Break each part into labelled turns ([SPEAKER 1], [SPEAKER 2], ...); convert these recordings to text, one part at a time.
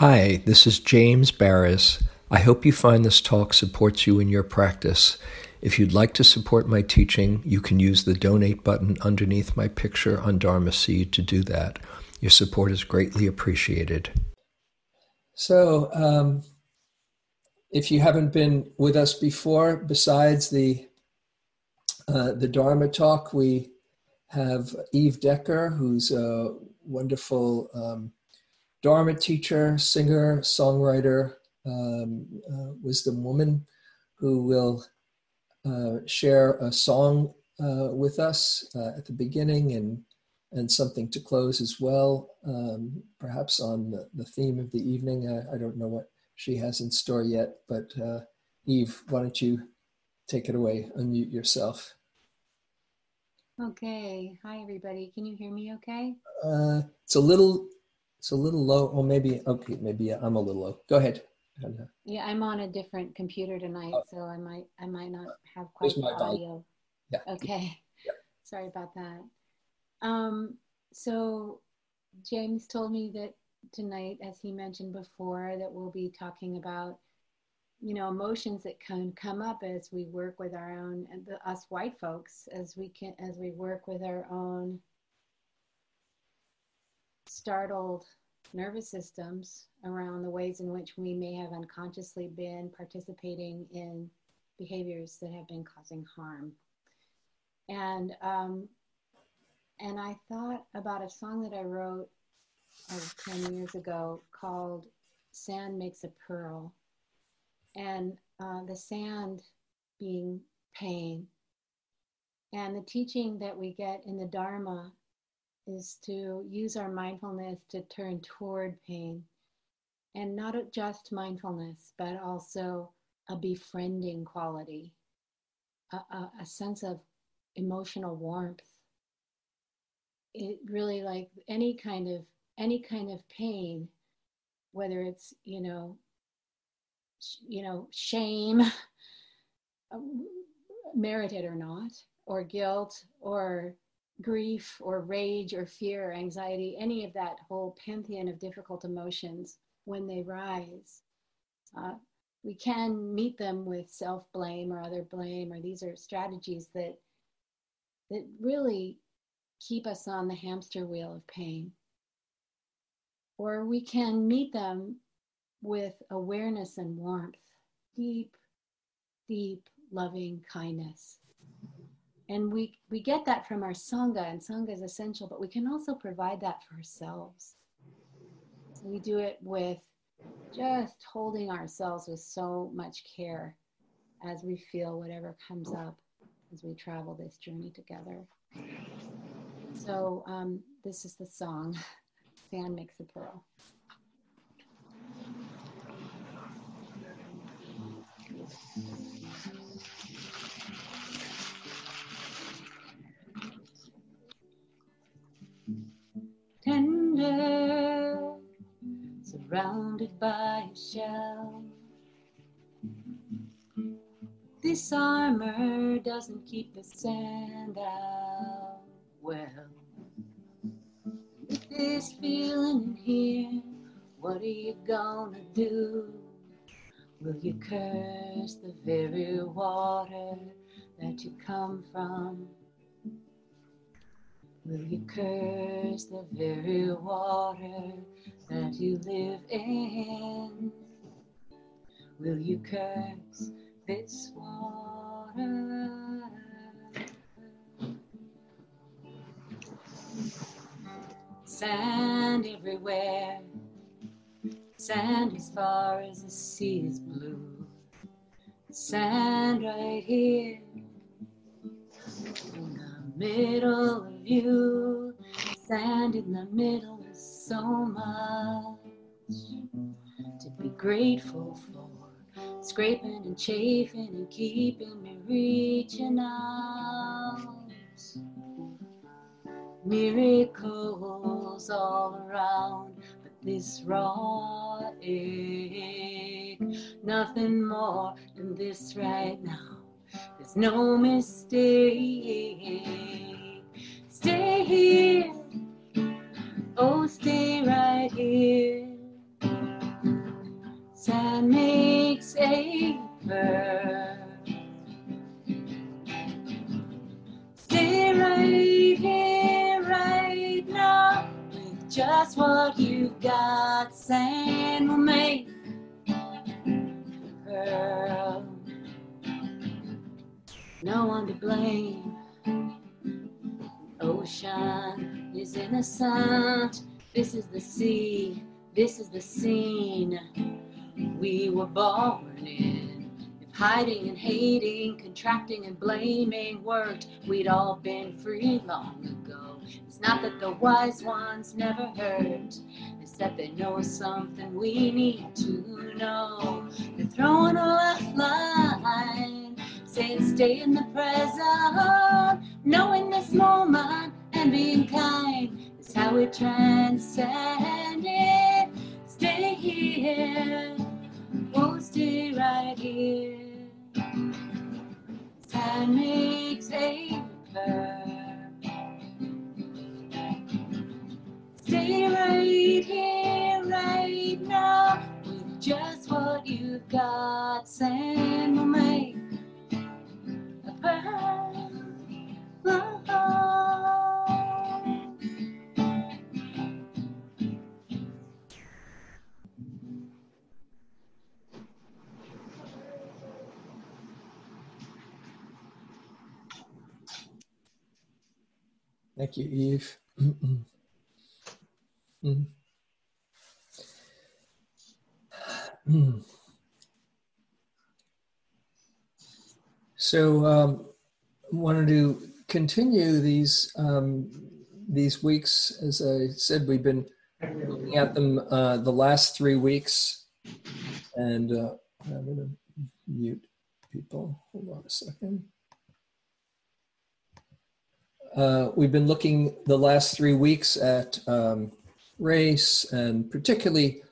[SPEAKER 1] Hi, this is James Baraz. I hope you find this talk supports you in your practice. If you'd like to support my teaching, you can use the donate button underneath my picture on Dharma Seed to do that. Your support is greatly appreciated. So, um, if you haven't been with us before, besides the uh, the Dharma talk, we have Eve Decker, who's a wonderful um, Dharma teacher, singer, songwriter, um, uh, wisdom woman, who will uh, share a song uh, with us uh, at the beginning and and something to close as well, um, perhaps on the, the, theme of the evening. I, I, don't know what she has in store yet, but uh, Eve, why don't you take it away? Unmute yourself.
[SPEAKER 2] Okay. Hi, everybody. Can you hear me? Okay.
[SPEAKER 1] Uh, it's a little, it's a little low. Or maybe okay. Maybe I'm a little low. Go ahead.
[SPEAKER 2] Yeah, I'm on a different computer tonight, oh. so I might I might not have quite the audio. Yeah. Okay. Yeah. Sorry about that. Um, so James told me that tonight, as he mentioned before, that we'll be talking about you know emotions that can come up as we work with our own and the, us white folks as we can as we work with our own startled nervous systems around the ways in which we may have unconsciously been participating in behaviors that have been causing harm. And um, and I thought about a song that I wrote uh, 10 years ago called Sand Makes a Pearl. And uh, the sand being pain. And the teaching that we get in the Dharma is to use our mindfulness to turn toward pain. And not just mindfulness, but also a befriending quality, a, a, a sense of emotional warmth. It really like any kind of any kind of pain, whether it's you know, sh- you know, shame, um, merited or not, or guilt, or grief or rage or fear or anxiety, any of that whole pantheon of difficult emotions when they rise. Uh, we can meet them with self blame or other blame, or these are strategies that, that really keep us on the hamster wheel of pain. Or we can meet them with awareness and warmth, deep, deep, loving kindness. And we, we get that from our Sangha, and Sangha is essential, but we can also provide that for ourselves. So we do it with just holding ourselves with so much care as we feel whatever comes up as we travel this journey together. So, um, this is the song Sand Makes a Pearl. Surrounded by a shell. This armor doesn't keep the sand out well. With this feeling here, what are you gonna do? Will you curse the very water that you come from? Will you curse the very water that you live in? Will you curse this water? Sand everywhere, sand as far as the sea is blue, sand right here in the middle of you. Sand in the middle so much to be grateful for. Scraping and chafing and keeping me reaching out. Miracles all around, but this raw ache, nothing more than this right now. There's no mistake. Stay here. Got. Sand will make a. No one to blame. Ocean is innocent. This is the sea. This is the scene we were born in. If hiding and hating, contracting and blaming worked, we'd all been free long ago. It's not that the wise ones never hurt, it's that they know something we need to know. They're throwing a lifeline, saying stay in the present, knowing this moment and being kind is how we transcend it. Stay here. Oh, stay right here. Time makes a pearl. Right here, right now, with just what you've got. Sand will make a pearl. Oh.
[SPEAKER 1] Thank you, Eve. Mm. Mm. So, um, wanted to continue these um, these weeks. As I said, we've been looking at them uh, the last three weeks, and uh, I'm going to mute people. Hold on a second. Uh, we've been looking the last three weeks at um, race and particularly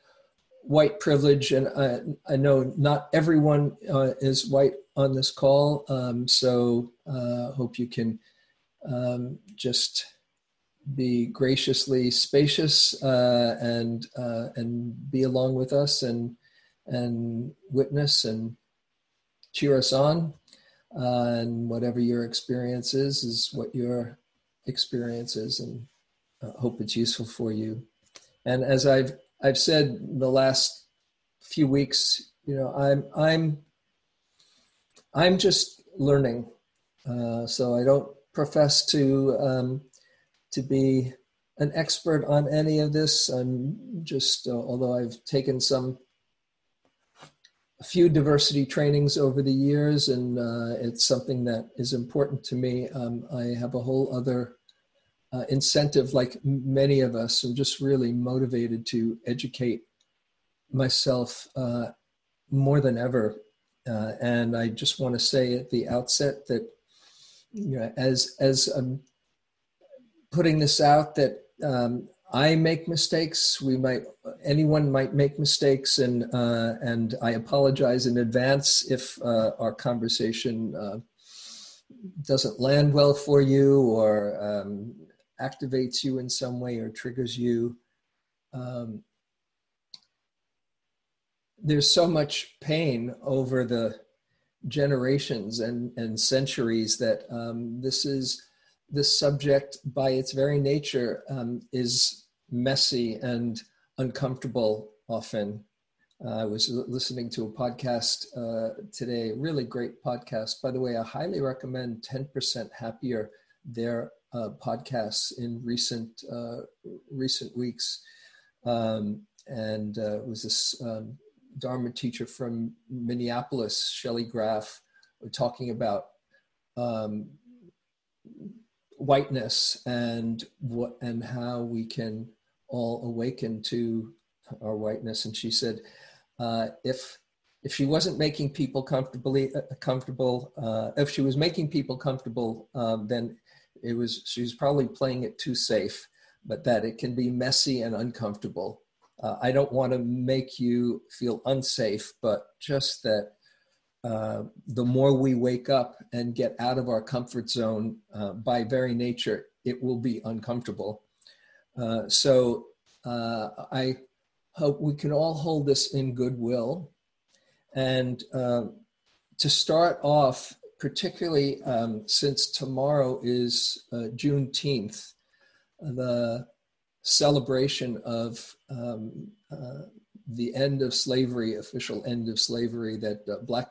[SPEAKER 1] white privilege. And I, I know not everyone uh, is white on this call, um, so uh, hope you can um, just be graciously spacious uh, and uh, and be along with us and and witness and cheer us on. Uh, and whatever your experience is, is what your experience is, and uh, hope it's useful for you. And as I've I've said the last few weeks, you know, I'm I'm I'm just learning, uh, so I don't profess to um, to be an expert on any of this. I'm just, uh, although I've taken some a few diversity trainings over the years, and uh, it's something that is important to me. Um, I have a whole other uh, incentive, like many of us. I'm just really motivated to educate myself uh, more than ever. Uh, and I just want to say at the outset that, you know, as as I'm putting this out, that um, I make mistakes. We might, anyone might make mistakes, and uh, and I apologize in advance if uh, our conversation uh, doesn't land well for you, or um, activates you in some way, or triggers you. Um, there's so much pain over the generations and, and centuries that um, this is this subject, by its very nature, um, is messy and uncomfortable often. Uh, I was listening to a podcast uh, today, really great podcast. By the way, I highly recommend 10% Happier, their uh, podcasts in recent uh, recent weeks. Um, and uh, was this um, Dharma teacher from Minneapolis, Shelley Graf, talking about um, whiteness and what and how we can all awaken to our whiteness. And she said, uh, if if she wasn't making people comfortably uh, comfortable, uh, if she was making people comfortable, um, then it was she was probably playing it too safe. But that it can be messy and uncomfortable. Uh, I don't want to make you feel unsafe, but just that uh, the more we wake up and get out of our comfort zone, uh, by very nature, it will be uncomfortable. Uh, so uh, I hope we can all hold this in goodwill. And um, to start off, particularly um, since tomorrow is uh, Juneteenth, the celebration of um, uh, the end of slavery, official end of slavery that uh, Black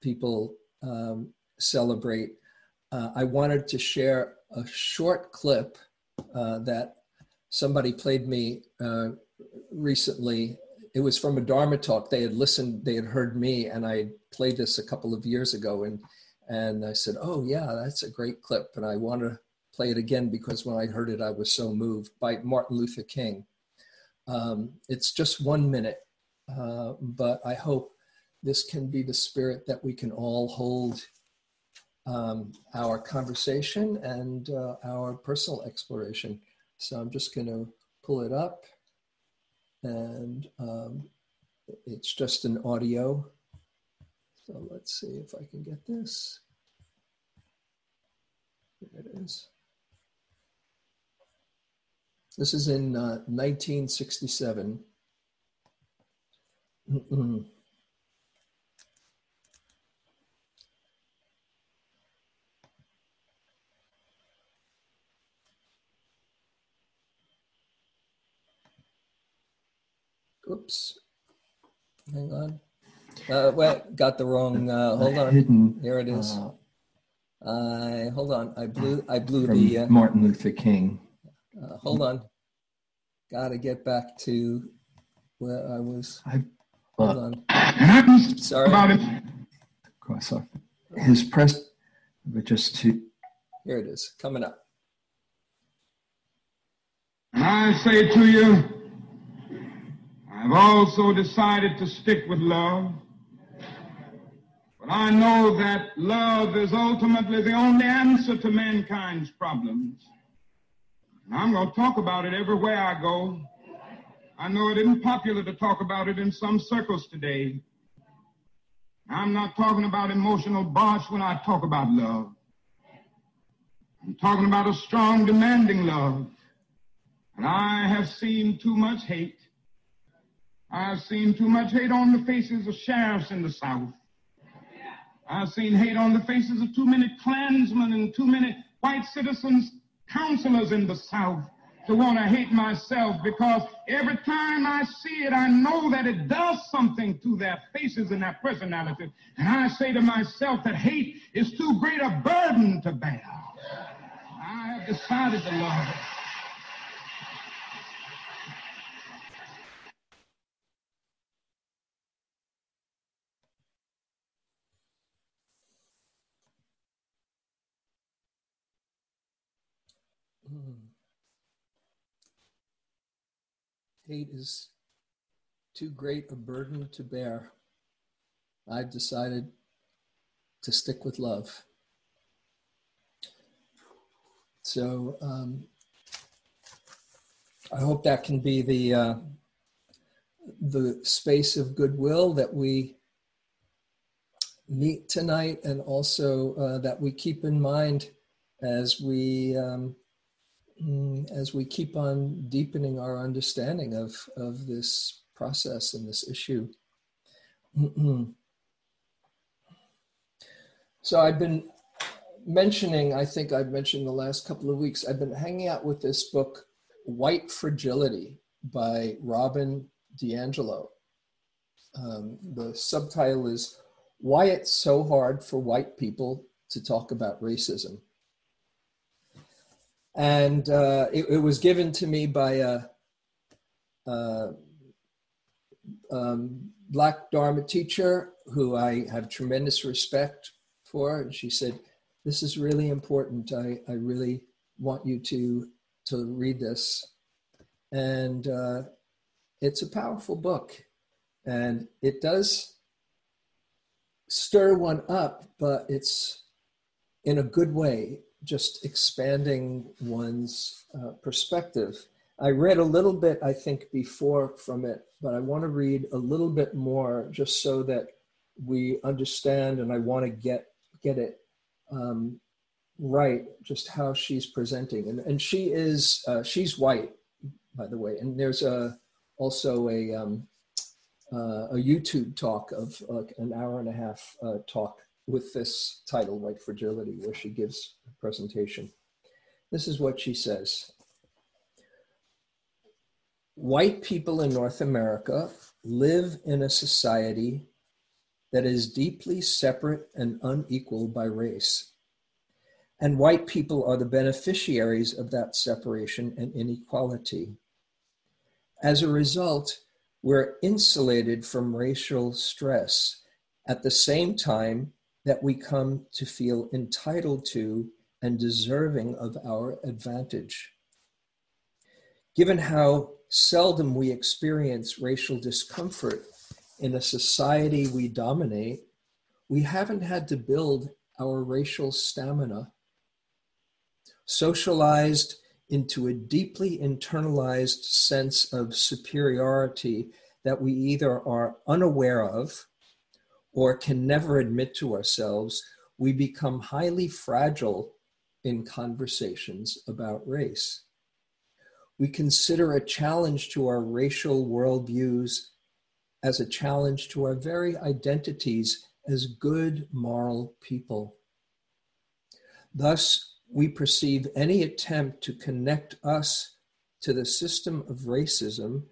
[SPEAKER 1] people um, celebrate. Uh, I wanted to share a short clip uh, that somebody played me uh, recently. It was from a Dharma talk. They had listened, they had heard me, and I played this a couple of years ago. And, and I said, Oh, yeah, that's a great clip. And I want to play it again because when I heard it, I was so moved by Martin Luther King. Um, it's just one minute, uh, but I hope this can be the spirit that we can all hold um, our conversation and uh, our personal exploration. So I'm just going to pull it up, and um, it's just an audio. So let's see if I can get this. There it is. This is in uh, 1967. Oops. Hang on. Uh, well, got the wrong. Uh, hold on. Hidden, Here it is. Uh, I hold on. I blew. I blew the
[SPEAKER 3] uh, Martin Luther King.
[SPEAKER 1] Uh, hold on. Got to get back to where I was. I, hold
[SPEAKER 3] on. Sorry. About it. Cross off. His press, but just to.
[SPEAKER 1] Here it is, coming up.
[SPEAKER 4] And I say to you, I've also decided to stick with love. I know that love is ultimately the only answer to mankind's problems. And I'm going to talk about it everywhere I go. I know it isn't popular to talk about it in some circles today. I'm not talking about emotional bosh when I talk about love. I'm talking about a strong, demanding love. And I have seen too much hate. I've seen too much hate on the faces of sheriffs in the South. I've seen hate on the faces of too many Klansmen and too many white citizens, counselors in the South to want to hate myself because every time I see it, I know that it does something to their faces and their personality. And I say to myself that hate is too great a burden to bear. I have decided to love it.
[SPEAKER 1] Hate is too great a burden to bear. I've decided to stick with love. So um, I hope that can be the uh, the space of goodwill that we meet tonight, and also uh, that we keep in mind as we um, as we keep on deepening our understanding of, of this process and this issue. so I've been mentioning, I think I've mentioned the last couple of weeks, I've been hanging out with this book, White Fragility by Robin DiAngelo. Um, the subtitle is Why It's So Hard for White People to Talk About Racism and uh, it, it, was given to me by a, a um, black Dharma teacher who I have tremendous respect for, and she said, "This is really important. I, I really want you to to read this." And uh, it's a powerful book, and it does stir one up, but it's in a good way just expanding one's uh, perspective. I read a little bit, I think, before from it, but I want to read a little bit more just so that we understand, and I want to get get it um, right, just how she's presenting. And and she is uh, she's white, by the way, and there's a also a, um, uh, a YouTube talk of an hour and a half uh, talk with this title, White Fragility, where she gives a presentation. This is what she says. White people in North America live in a society that is deeply separate and unequal by race. And white people are the beneficiaries of that separation and inequality. As a result, we're insulated from racial stress at the same time that we come to feel entitled to and deserving of our advantage. Given how seldom we experience racial discomfort in a society we dominate, we haven't had to build our racial stamina. Socialized into a deeply internalized sense of superiority that we either are unaware of or can never admit to ourselves, we become highly fragile in conversations about race. We consider a challenge to our racial worldviews as a challenge to our very identities as good moral people. Thus, we perceive any attempt to connect us to the system of racism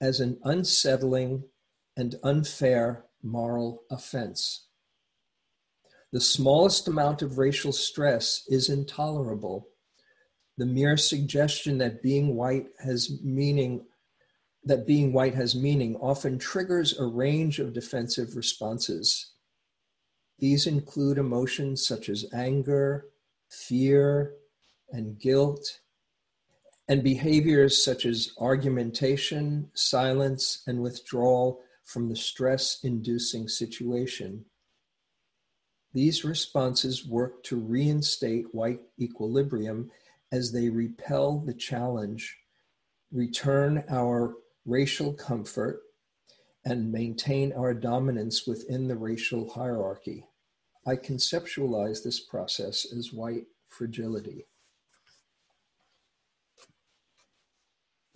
[SPEAKER 1] as an unsettling and unfair moral offense. The smallest amount of racial stress is intolerable. The mere suggestion that being white has meaning that being white has meaning often triggers a range of defensive responses. These include emotions such as anger, fear, and guilt, and behaviors such as argumentation, silence, and withdrawal from the stress inducing situation. These responses work to reinstate white equilibrium as they repel the challenge, return our racial comfort, and maintain our dominance within the racial hierarchy. I conceptualize this process as white fragility.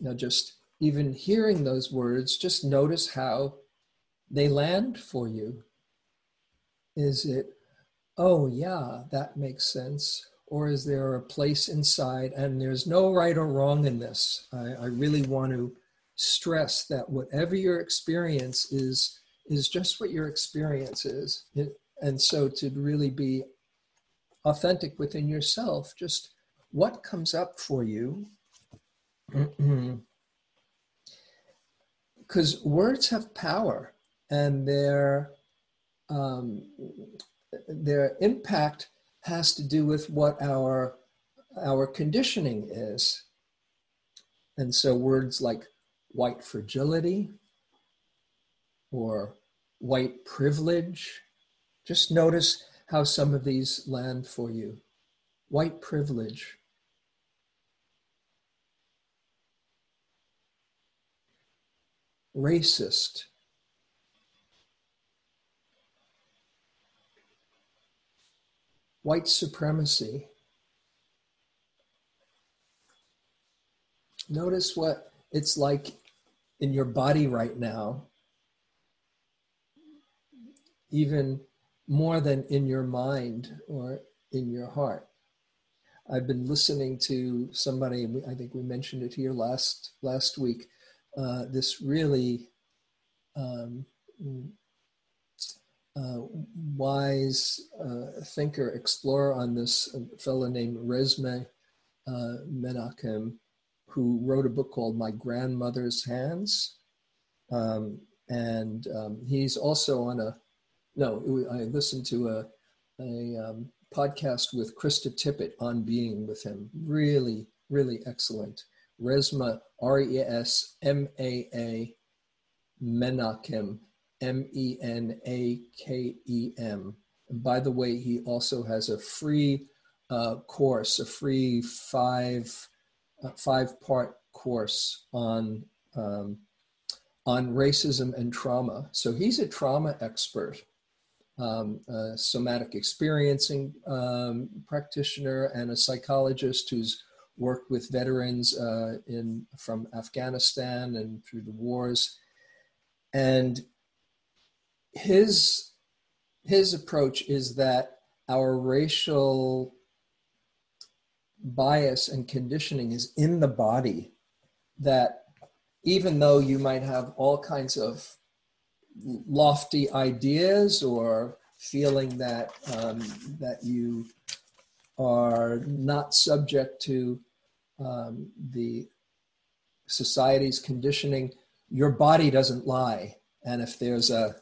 [SPEAKER 1] Now, just even hearing those words, just notice how they land for you. Is it, oh, yeah, that makes sense? Or is there a place inside and there's no right or wrong in this? I, I really want to stress that whatever your experience is, is just what your experience is. It, and so to really be authentic within yourself, just what comes up for you. Mm-hmm, Because words have power and their, um, their impact has to do with what our, our conditioning is. And so words like white fragility or white privilege. Just notice how some of these land for you. White privilege. Racist. White supremacy. Notice what it's like in your body right now, even more than in your mind or in your heart. I've been listening to somebody, I think we mentioned it here last last week. Uh, this really um, uh, wise uh, thinker, explorer on this, fellow named Resmaa uh, Menakem, who wrote a book called My Grandmother's Hands. Um, and um, he's also on a, no, I listened to a, a um, podcast with Krista Tippett on being with him. Really, really excellent. Resmaa, R E S M A A, Menakem, M E N A K E M. By the way, he also has a free uh, course, a free five a five part course on um, on racism and trauma. So he's a trauma expert, um, a somatic experiencing um, practitioner, and a psychologist who's worked with veterans uh, in from Afghanistan and through the wars, and his his approach is that our racial bias and conditioning is in the body. That even though you might have all kinds of lofty ideas or feeling that um, that you are not subject to um, the society's conditioning, your body doesn't lie. And if there's a,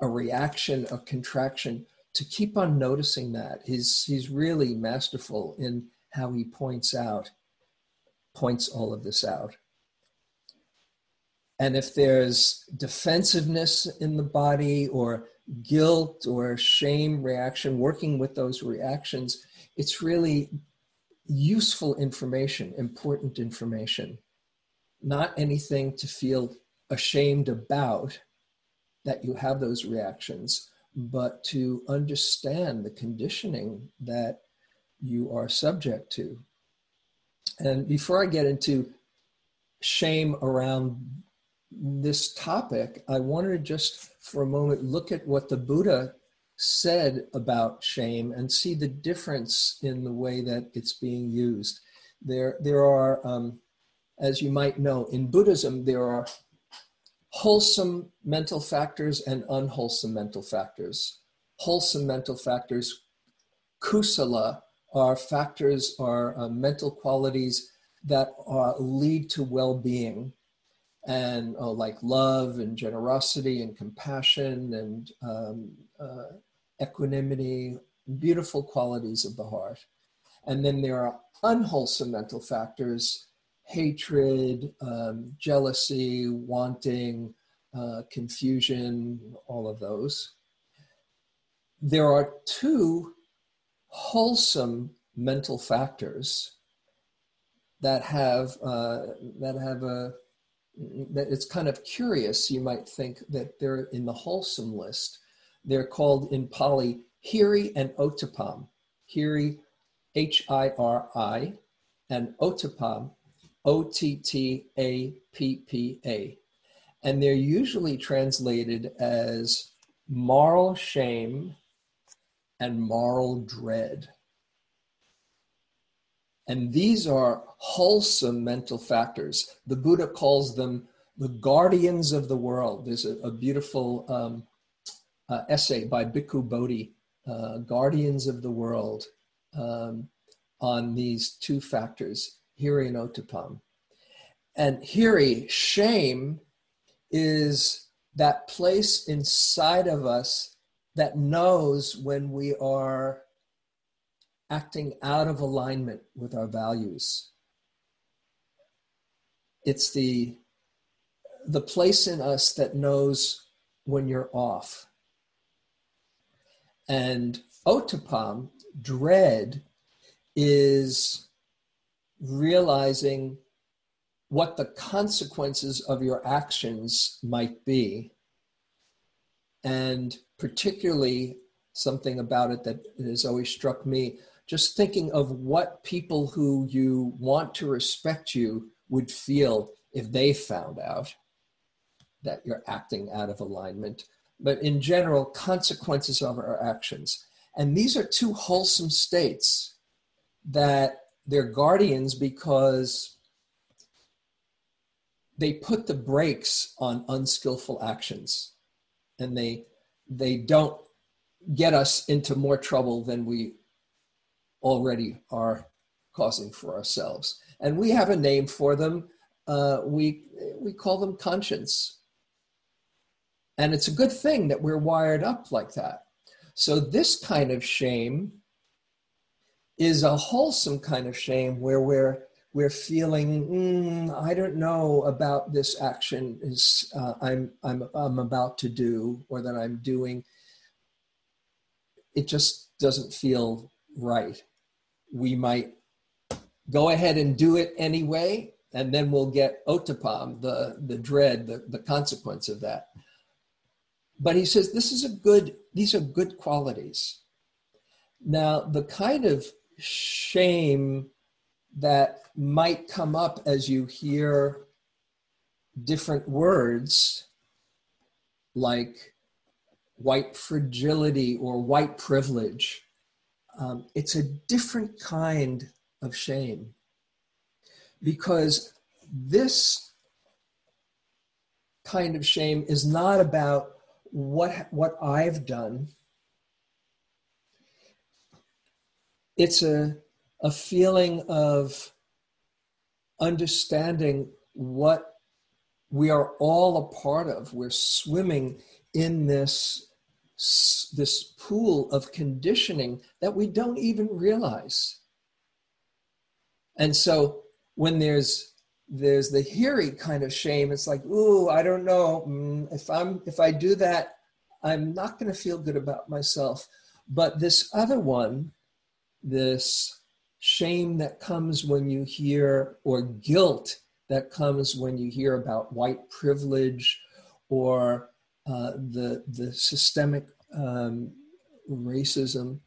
[SPEAKER 1] a reaction, a contraction, to keep on noticing that. He's, he's really masterful in how he points out, points all of this out. And if there's defensiveness in the body or guilt or shame reaction, working with those reactions, it's really useful information, important information, not anything to feel ashamed about that you have those reactions, but to understand the conditioning that you are subject to. And before I get into shame around this topic, I wanted to just for a moment look at what the Buddha said about shame and see the difference in the way that it's being used. There, there are, um, as you might know, in Buddhism, there are wholesome mental factors and unwholesome mental factors. Wholesome mental factors, kusala, are factors, are uh, mental qualities that lead to well being and uh, like love and generosity and compassion and um, uh, equanimity, beautiful qualities of the heart. And then there are unwholesome mental factors hatred, um, jealousy, wanting, uh, confusion, all of those. There are two wholesome mental factors that have uh, that have a that it's kind of curious. You might think that they're in the wholesome list. They're called in Pali Hiri and Ottapam. Hiri, H I R I, and Ottapam, O T T A P P A. And they're usually translated as moral shame and moral dread. And these are wholesome mental factors. The Buddha calls them the guardians of the world. There's a, a beautiful um, uh, essay by Bhikkhu Bodhi, uh, Guardians of the World, um, on these two factors, Hiri and Otapam. And Hiri, shame, is that place inside of us that knows when we are acting out of alignment with our values. It's the, the place in us that knows when you're off. And otapam, dread, is realizing what the consequences of your actions might be. And particularly something about it that has always struck me just thinking of what people who you want to respect you would feel if they found out that you're acting out of alignment. But in general, consequences of our actions. And these are two wholesome states that they're guardians because they put the brakes on unskillful actions and they they don't get us into more trouble than we already are causing for ourselves. And we have a name for them. Uh, we, we call them conscience. And it's a good thing that we're wired up like that. So, this kind of shame is a wholesome kind of shame where we're, we're feeling, mm, I don't know about this action is, uh, I'm, I'm, I'm about to do or that I'm doing. It just doesn't feel right we might go ahead and do it anyway, and then we'll get otapam the, the dread, the, the consequence of that. But he says this is a good, these are good qualities. Now, the kind of shame that might come up as you hear different words like white fragility or white privilege. Um, it's a different kind of shame because this kind of shame is not about what what I've done. It's a a feeling of understanding what we are all a part of. We're swimming in this this pool of conditioning that we don't even realize. And so when there's there's the Hiri kind of shame, it's like, ooh, I don't know. Mm, if I'm if I do that, I'm not going to feel good about myself. But this other one, this shame that comes when you hear, or guilt that comes when you hear about white privilege or uh, the, the systemic um, racism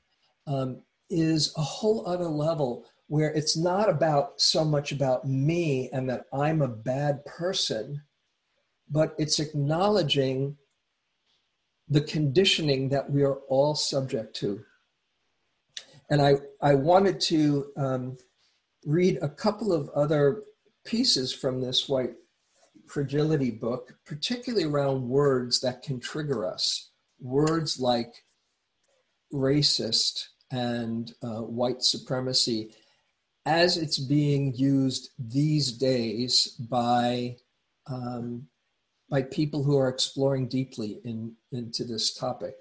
[SPEAKER 1] um, is a whole other level where it's not about so much about me and that I'm a bad person, but it's acknowledging the conditioning that we are all subject to. And I, I wanted to um, read a couple of other pieces from this white fragility book, particularly around words that can trigger us. Words like racist and uh, white supremacy, as it's being used these days by um, by people who are exploring deeply in, into this topic.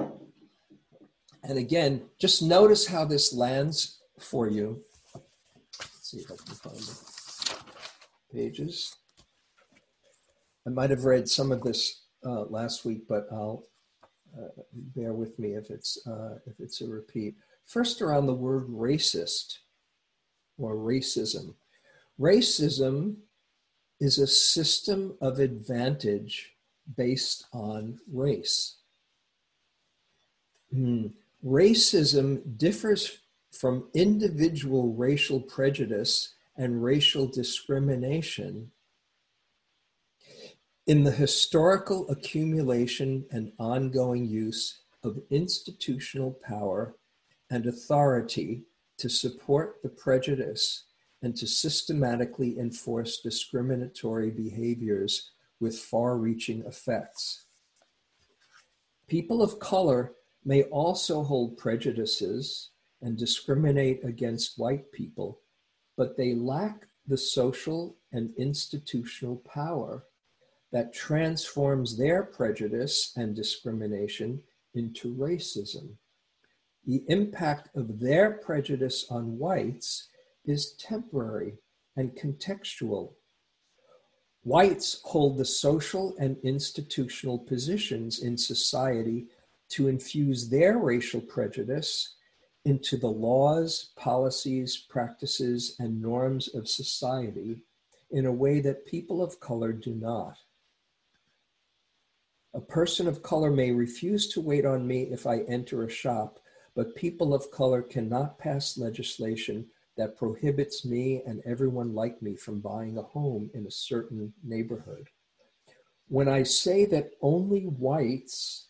[SPEAKER 1] And again, just notice how this lands for you. Let's see if I can find it pages. I might have read some of this uh, last week, but I'll uh, bear with me if it's uh, if it's a repeat. First, around the word racist or racism. Racism is a system of advantage based on race. Hmm. Racism differs from individual racial prejudice and racial discrimination in the historical accumulation and ongoing use of institutional power and authority to support the prejudice and to systematically enforce discriminatory behaviors with far reaching effects. People of color may also hold prejudices and discriminate against white people but they lack the social and institutional power that transforms their prejudice and discrimination into racism. The impact of their prejudice on whites is temporary and contextual. Whites hold the social and institutional positions in society to infuse their racial prejudice into the laws, policies, practices, and norms of society in a way that people of color do not. A person of color may refuse to wait on me if I enter a shop, but people of color cannot pass legislation that prohibits me and everyone like me from buying a home in a certain neighborhood. When I say that only whites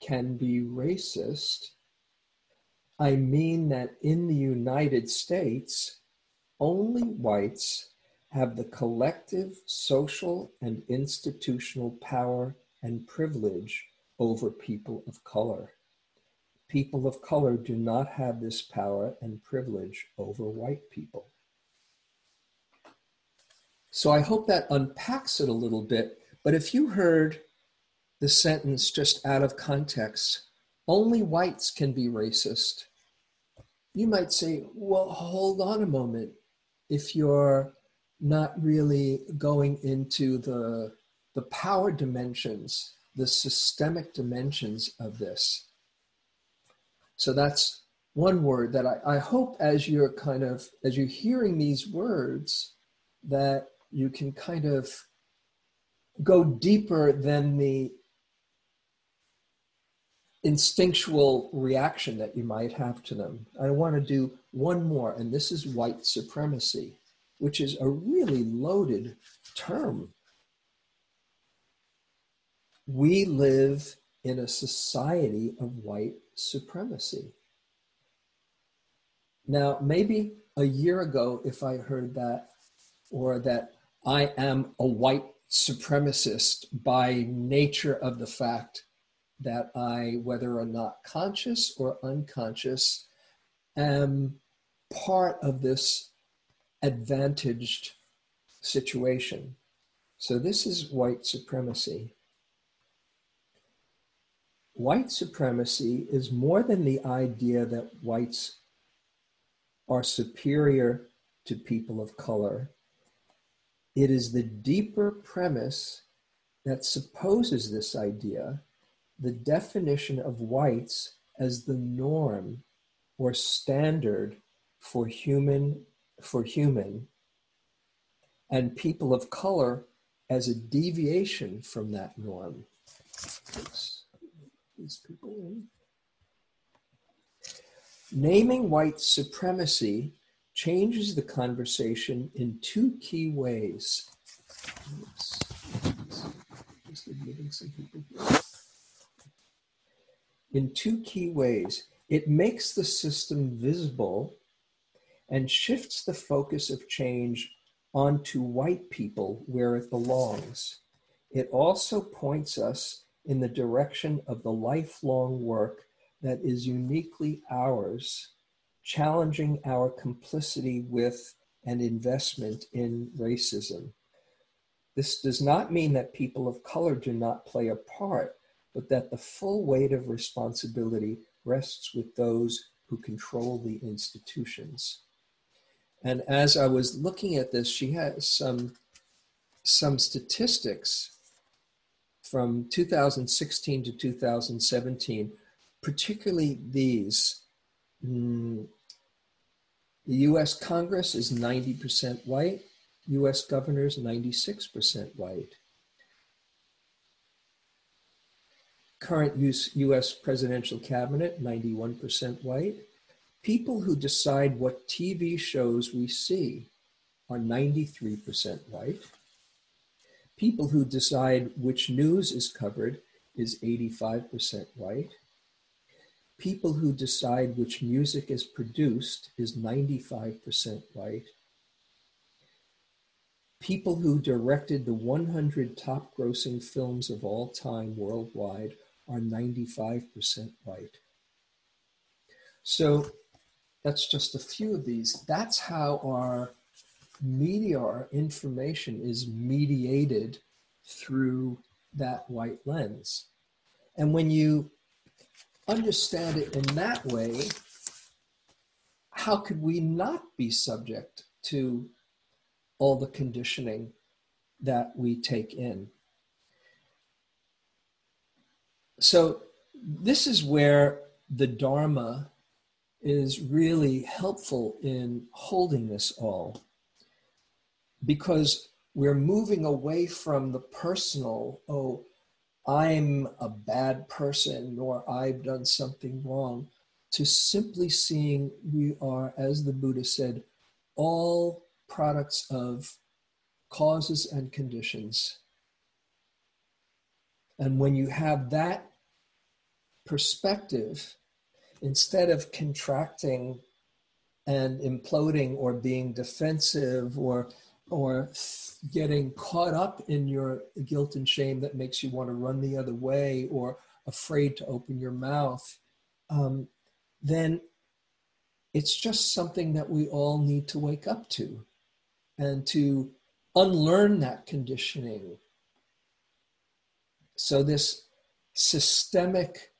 [SPEAKER 1] can be racist, I mean that in the United States, only whites have the collective social and institutional power and privilege over people of color. People of color do not have this power and privilege over white people. So I hope that unpacks it a little bit. But if you heard the sentence just out of context, only whites can be racist you might say, well, hold on a moment. If you're not really going into the, the power dimensions, the systemic dimensions of this. So that's one word that I, I hope as you're kind of, as you're hearing these words, that you can kind of go deeper than the instinctual reaction that you might have to them. I want to do one more, and this is white supremacy, which is a really loaded term. We live in a society of white supremacy. Now, maybe a year ago, if I heard that, or that I am a white supremacist by nature of the fact that I, whether or not conscious or unconscious, am part of this advantaged situation. So, this is white supremacy. White supremacy is more than the idea that whites are superior to people of color. It is the deeper premise that supposes this idea, the definition of whites as the norm or standard for human for human and people of color as a deviation from that norm. Oops. These people in. Naming white supremacy changes the conversation in two key ways. Just admitting some people. In two key ways, it makes the system visible and shifts the focus of change onto white people where it belongs. It also points us in the direction of the lifelong work that is uniquely ours, challenging our complicity with and investment in racism. This does not mean that people of color do not play a part, but that the full weight of responsibility rests with those who control the institutions. And as I was looking at this, she has some, some statistics from 2016 to 2017 particularly these. Mm, the US Congress is 90% white, US governors 96% white. Current US presidential cabinet 91% white. People who decide what TV shows we see are 93% white. People who decide which news is covered is 85% white people who decide which music is produced is 95% white. People who directed the 100 top grossing films of all time worldwide are 95% white. So that's just a few of these. That's how our media, our information is mediated through that white lens. And when you understand it in that way, how could we not be subject to all the conditioning that we take in? So, this is where the Dharma is really helpful in holding this all because we're moving away from the personal, oh, I'm a bad person or I've done something wrong, to simply seeing we are, as the Buddha said, all products of causes and conditions. And when you have that perspective, instead of contracting and imploding or being defensive or or getting caught up in your guilt and shame that makes you want to run the other way or afraid to open your mouth, um, then it's just something that we all need to wake up to and to unlearn that conditioning. So, this systemic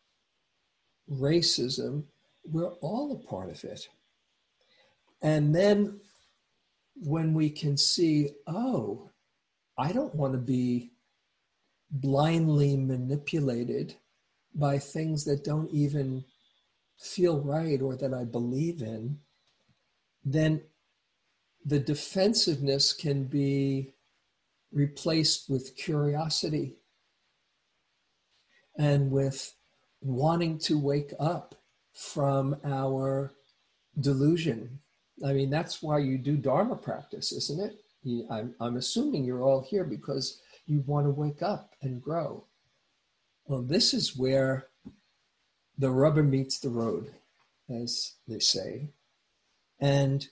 [SPEAKER 1] racism, we're all a part of it. And then when we can see, oh, I don't want to be blindly manipulated by things that don't even feel right or that I believe in, then the defensiveness can be replaced with curiosity and with wanting to wake up from our delusion. I mean, that's why you do Dharma practice, isn't it? I'm, I'm assuming you're all here because you want to wake up and grow. Well, this is where the rubber meets the road, as they say. And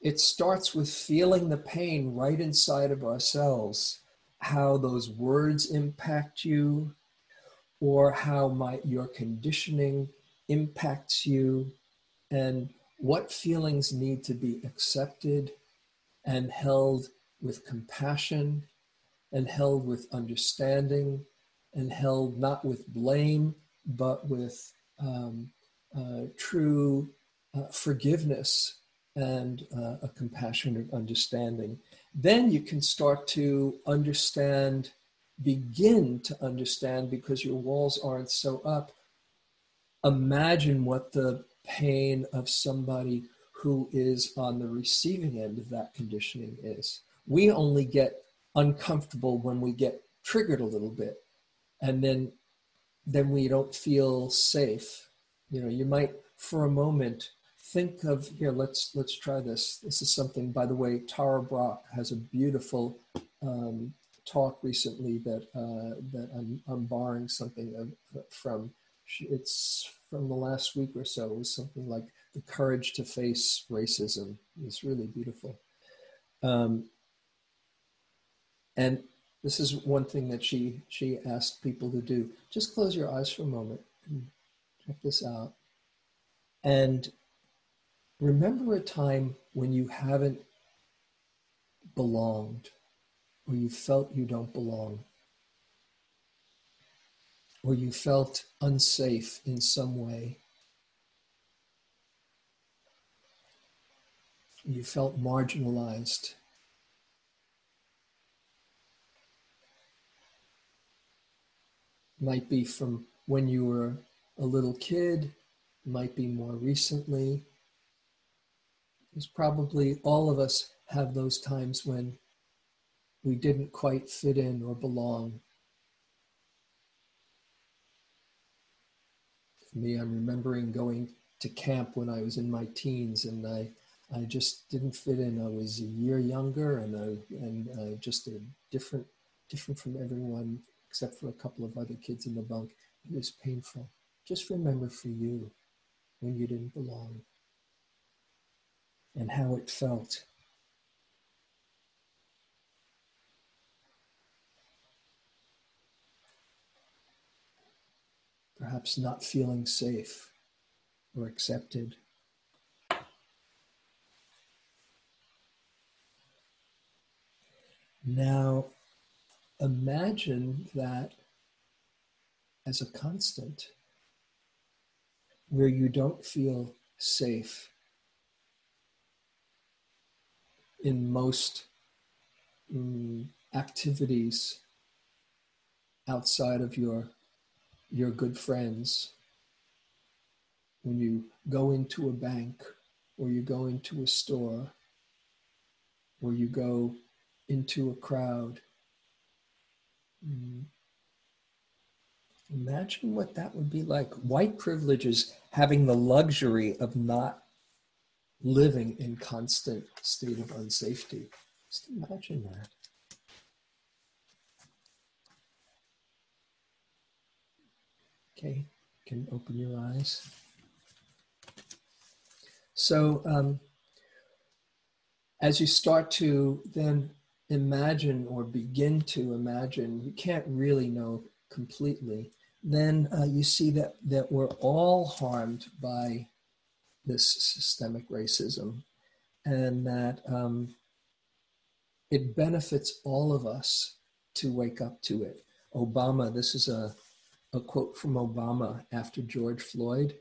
[SPEAKER 1] it starts with feeling the pain right inside of ourselves, how those words impact you, or how my, your conditioning impacts you, and what feelings need to be accepted and held with compassion and held with understanding and held not with blame but with um, uh, true uh, forgiveness and uh, a compassionate understanding. Then you can start to understand, begin to understand because your walls aren't so up. Imagine what the pain of somebody who is on the receiving end of that conditioning is. We only get uncomfortable when we get triggered a little bit and then then we don't feel safe. You know you might for a moment think of here let's let's try this. This is something by the way Tara Brach has a beautiful um, talk recently that uh, that I'm, I'm borrowing something from it's from the last week or so it was something like the courage to face racism. It's really beautiful. Um, and this is one thing that she she asked people to do. Just close your eyes for a moment and check this out. And remember a time when you haven't belonged or you felt you don't belong or you felt unsafe in some way. You felt marginalized. Might be from when you were a little kid, might be more recently. Because probably all of us have those times when we didn't quite fit in or belong. Me, I'm remembering going to camp when I was in my teens and I, I just didn't fit in. I was a year younger and, I, and uh, just a different, different from everyone except for a couple of other kids in the bunk. It was painful. Just remember for you when you didn't belong and how it felt. Perhaps not feeling safe or accepted. Now, imagine that as a constant where you don't feel safe in most um, activities outside of your your good friends when you go into a bank or you go into a store or you go into a crowd um, Imagine what that would be like. White privilege is having the luxury of not living in constant state of unsafety. Just imagine that. Okay, can open your eyes. So, um, as you start to then imagine or begin to imagine, you can't really know completely, then uh, you see that, that we're all harmed by this systemic racism and that um, it benefits all of us to wake up to it. Obama, this is a, a quote from Obama after George Floyd.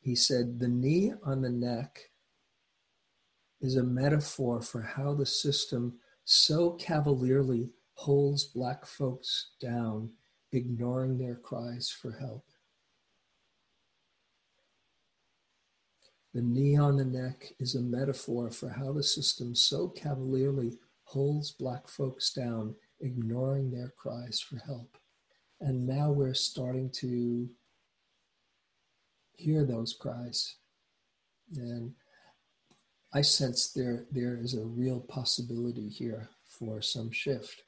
[SPEAKER 1] He said, The knee on the neck is a metaphor for how the system so cavalierly holds Black folks down ignoring their cries for help. The knee on the neck is a metaphor for how the system so cavalierly holds Black folks down, ignoring their cries for help. And now we're starting to hear those cries. And I sense there, there is a real possibility here for some shift.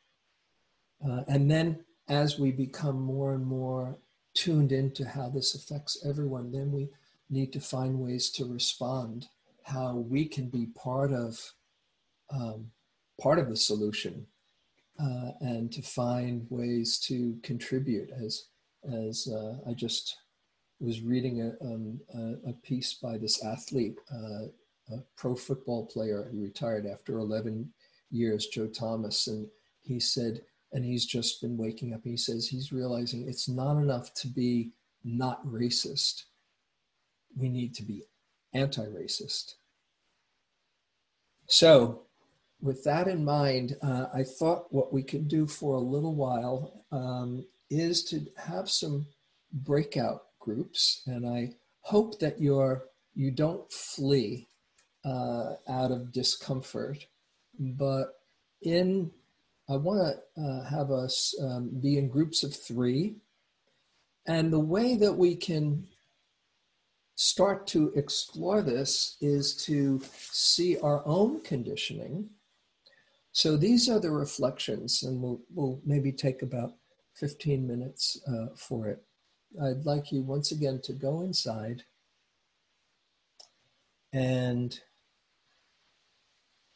[SPEAKER 1] Uh, and then as we become more and more tuned into how this affects everyone, then we need to find ways to respond, how we can be part of um, part of the solution, uh, and to find ways to contribute. As as uh, I just was reading a, um, a, a piece by this athlete, uh, a pro football player who retired after 11 years, Joe Thomas, and he said, and he's just been waking up. He says he's realizing it's not enough to be not racist. We need to be anti racist. So, with that in mind, uh, I thought what we could do for a little while um, is to have some breakout groups, and I hope that you're you don't flee uh, out of discomfort, but in I want to uh, have us um, be in groups of three, and the way that we can start to explore this is to see our own conditioning. So these are the reflections, and we'll, we'll maybe take about 15 minutes uh, for it. I'd like you once again to go inside and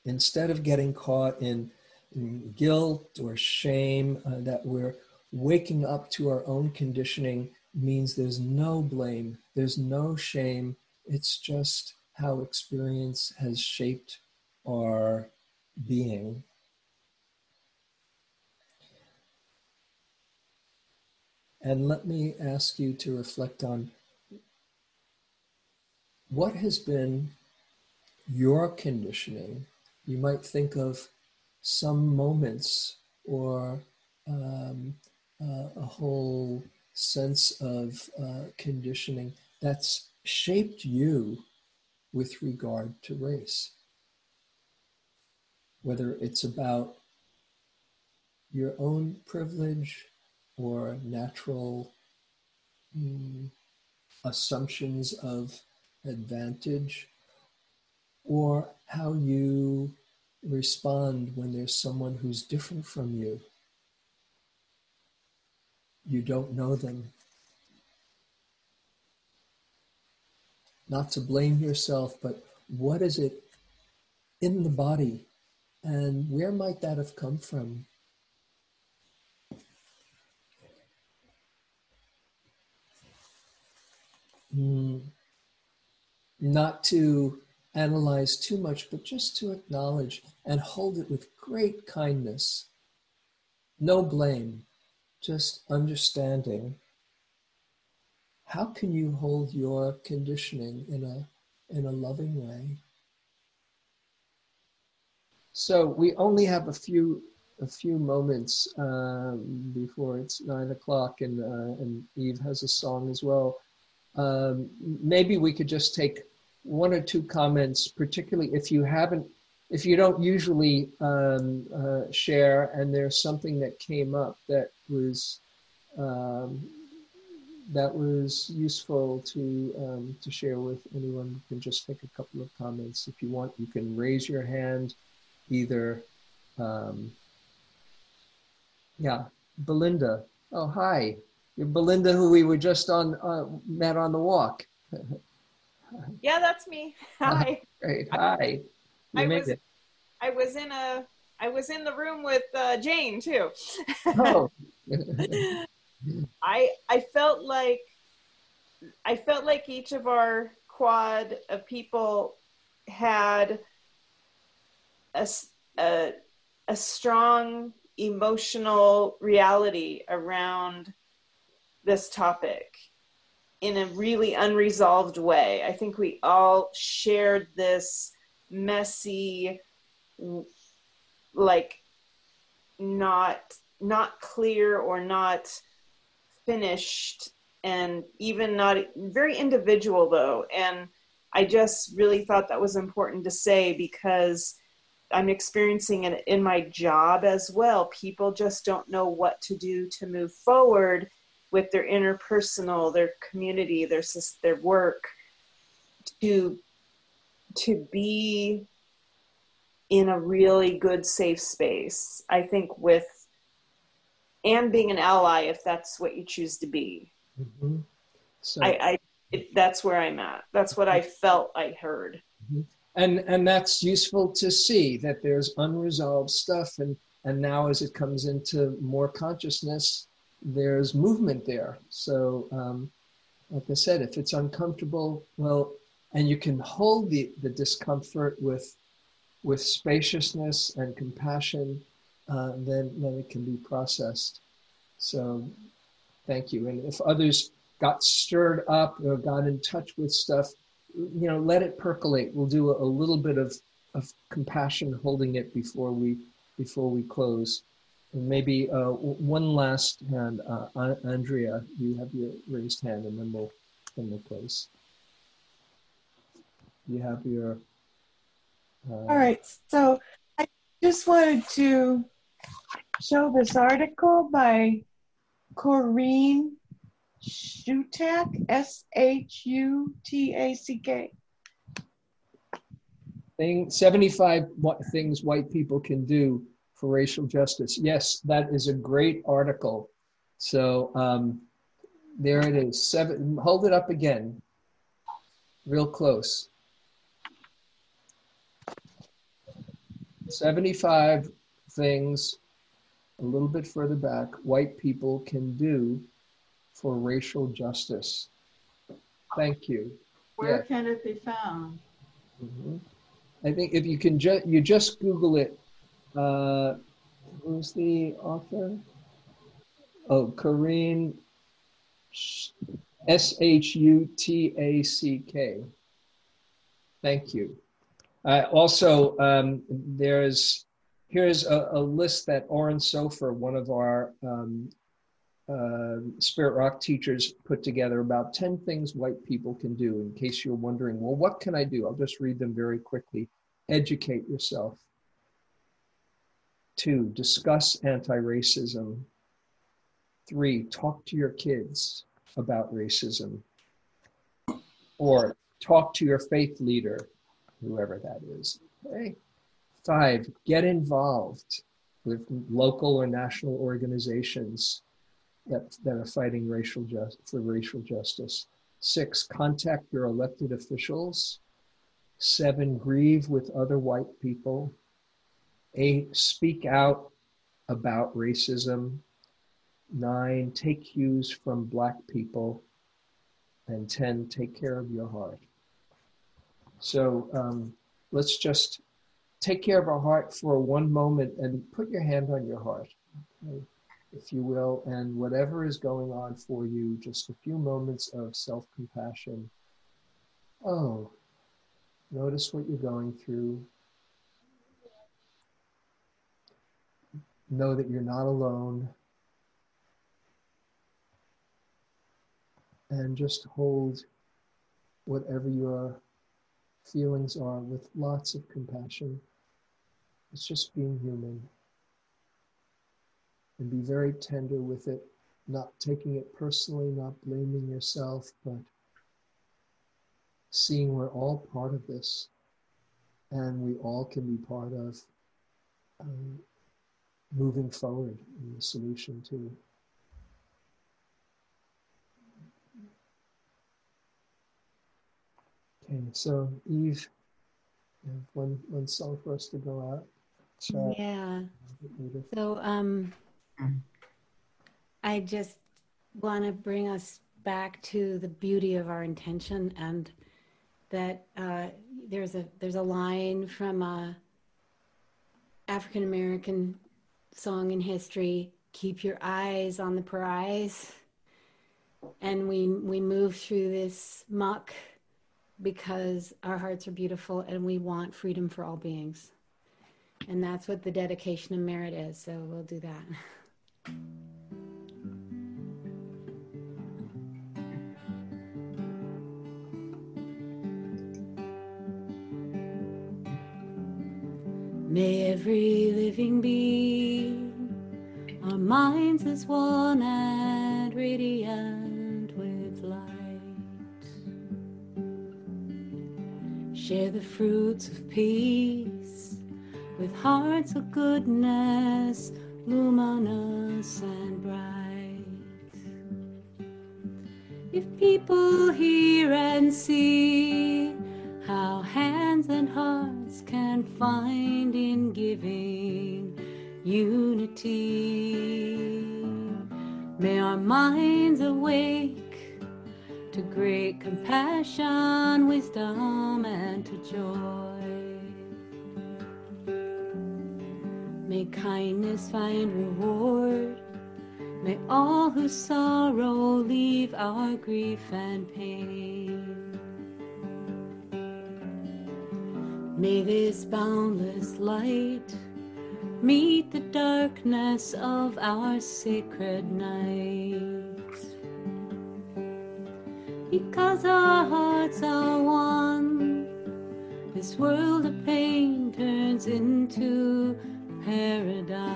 [SPEAKER 1] instead of getting caught in, in guilt or shame, uh, that we're waking up to our own conditioning means there's no blame, there's no shame. It's just how experience has shaped our being. And let me ask you to reflect on what has been your conditioning. You might think of some moments or um, uh, a whole sense of uh, conditioning that's shaped you with regard to race. Whether it's about your own privilege or natural mm, assumptions of advantage, or how you respond when there's someone who's different from you. You don't know them. Not to blame yourself, but what is it in the body? And where might that have come from? Mm, not to analyze too much, but just to acknowledge and hold it with great kindness. No blame, just understanding. How can you hold your conditioning in a, in a loving way? So we only have a few a few moments um, before it's nine o'clock, and uh, and Eve has a song as well um, maybe we could just take one or two comments, particularly if you haven't, if you don't usually um, uh, share, and there's something that came up that was um, that was useful to um, to share with anyone. You can just take a couple of comments if you want. You can raise your hand, either. Um, yeah, Belinda. Oh, hi. You're Belinda, who we were just on uh, met on the walk.
[SPEAKER 5] yeah, that's me. Hi.
[SPEAKER 1] Great. Hi.
[SPEAKER 5] You I was, it. I was in a. I was in the room with uh, Jane too. oh. I I felt like I felt like each of our quad of people had a, a, a strong emotional reality around this topic in a really unresolved way. I think we all shared this messy, like not not clear or not finished and even not very individual though and i just really thought that was important to say because i'm experiencing it in my job as well people just don't know what to do to move forward with their interpersonal, their community, their their work, to to be in a really good safe space. I think with and being an ally if that's what you choose to be. Mm-hmm. So I, I it, that's where I'm at. That's what I felt I heard.
[SPEAKER 1] Mm-hmm. And and that's useful to see that there's unresolved stuff and and now as it comes into more consciousness, there's movement there. So um, like I said, if it's uncomfortable, well, and you can hold the, the discomfort with with spaciousness and compassion, uh, then then it can be processed. So, thank you. And if others got stirred up or got in touch with stuff, you know, let it percolate. We'll do a, a little bit of, of compassion holding it before we before we close. And maybe uh, one last hand, uh, Andrea, you have your raised hand, and then we'll then we'll close. You have your.
[SPEAKER 6] Uh, All right, so I just wanted to show this article by Corinne Shutack, S H U T A C K.
[SPEAKER 1] Thing 75 things white people can do for racial justice. Yes, that is a great article. So um, there it is. Seven. Hold it up again, real close. 75 things a little bit further back white people can do for racial justice. Thank you.
[SPEAKER 6] Where can it be found?
[SPEAKER 1] Mm-hmm. I think if you can just you just Google it. Uh, who's the author? Oh, Corinne S H U T A C K. Thank you. Uh, also, um, there's here's a, a, list that Oren Sofer, one of our um, uh, Spirit Rock teachers, put together about 10 things white people can do. In case you're wondering, well, what can I do? I'll just read them very quickly. Educate yourself. Two, discuss anti racism. Three, talk to your kids about racism. Or talk to your faith leader whoever that is. Okay. Five, get involved with local or national organizations that, that are fighting racial just, for racial justice. Six, contact your elected officials. Seven, grieve with other white people. Eight, speak out about racism. Nine, take cues from black people. And 10, take care of your heart. So um, let's just take care of our heart for one moment and put your hand on your heart, okay, if you will, and whatever is going on for you, just a few moments of self compassion. Oh, notice what you're going through. Know that you're not alone. And just hold whatever you're feelings are with lots of compassion. It's just being human. And be very tender with it, not taking it personally, not blaming yourself, but seeing we're all part of this and we all can be part of um, moving forward in the solution too. Okay, so Eve, you have one one song for us to go out.
[SPEAKER 2] Yeah. So um, I just want to bring us back to the beauty of our intention and that uh, there's a there's a line from a African American song in history keep your eyes on the prize and we we move through this muck because our hearts are beautiful and we want freedom for all beings. And that's what the dedication of merit is. So we'll do that. May every living being, our minds as one and radiant with light. Share the fruits of peace with hearts of goodness, luminous and bright. If people hear and see how hands and hearts can find in giving unity, may our minds awake to great compassion, wisdom, and to joy. May kindness find reward. May all who sorrow leave our grief and pain. May this boundless light meet the darkness of our sacred night. Because our hearts are one, this world of pain turns into paradise.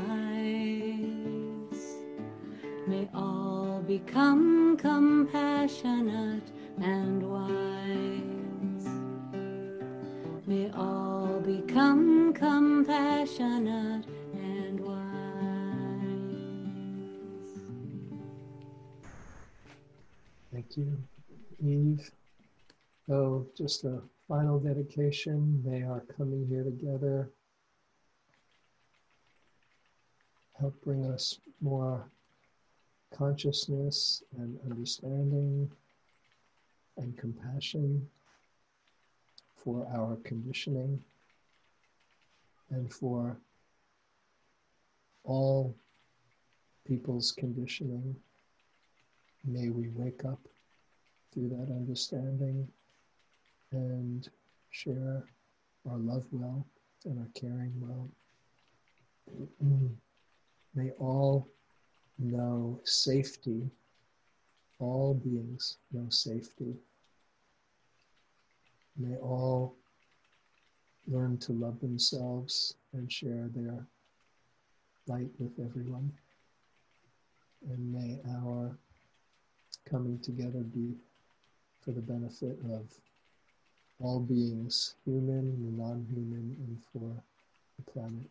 [SPEAKER 2] May all become compassionate and wise. May all become compassionate and wise.
[SPEAKER 1] Thank you, Eve. So, just a final dedication. They are coming here together. Help bring us more consciousness and understanding and compassion for our conditioning and for all people's conditioning. May we wake up through that understanding and share our love well and our caring well. May all know safety, all beings know safety. May all learn to love themselves and share their light with everyone. And may our coming together be for the benefit of all beings, human and non human, and for the planet.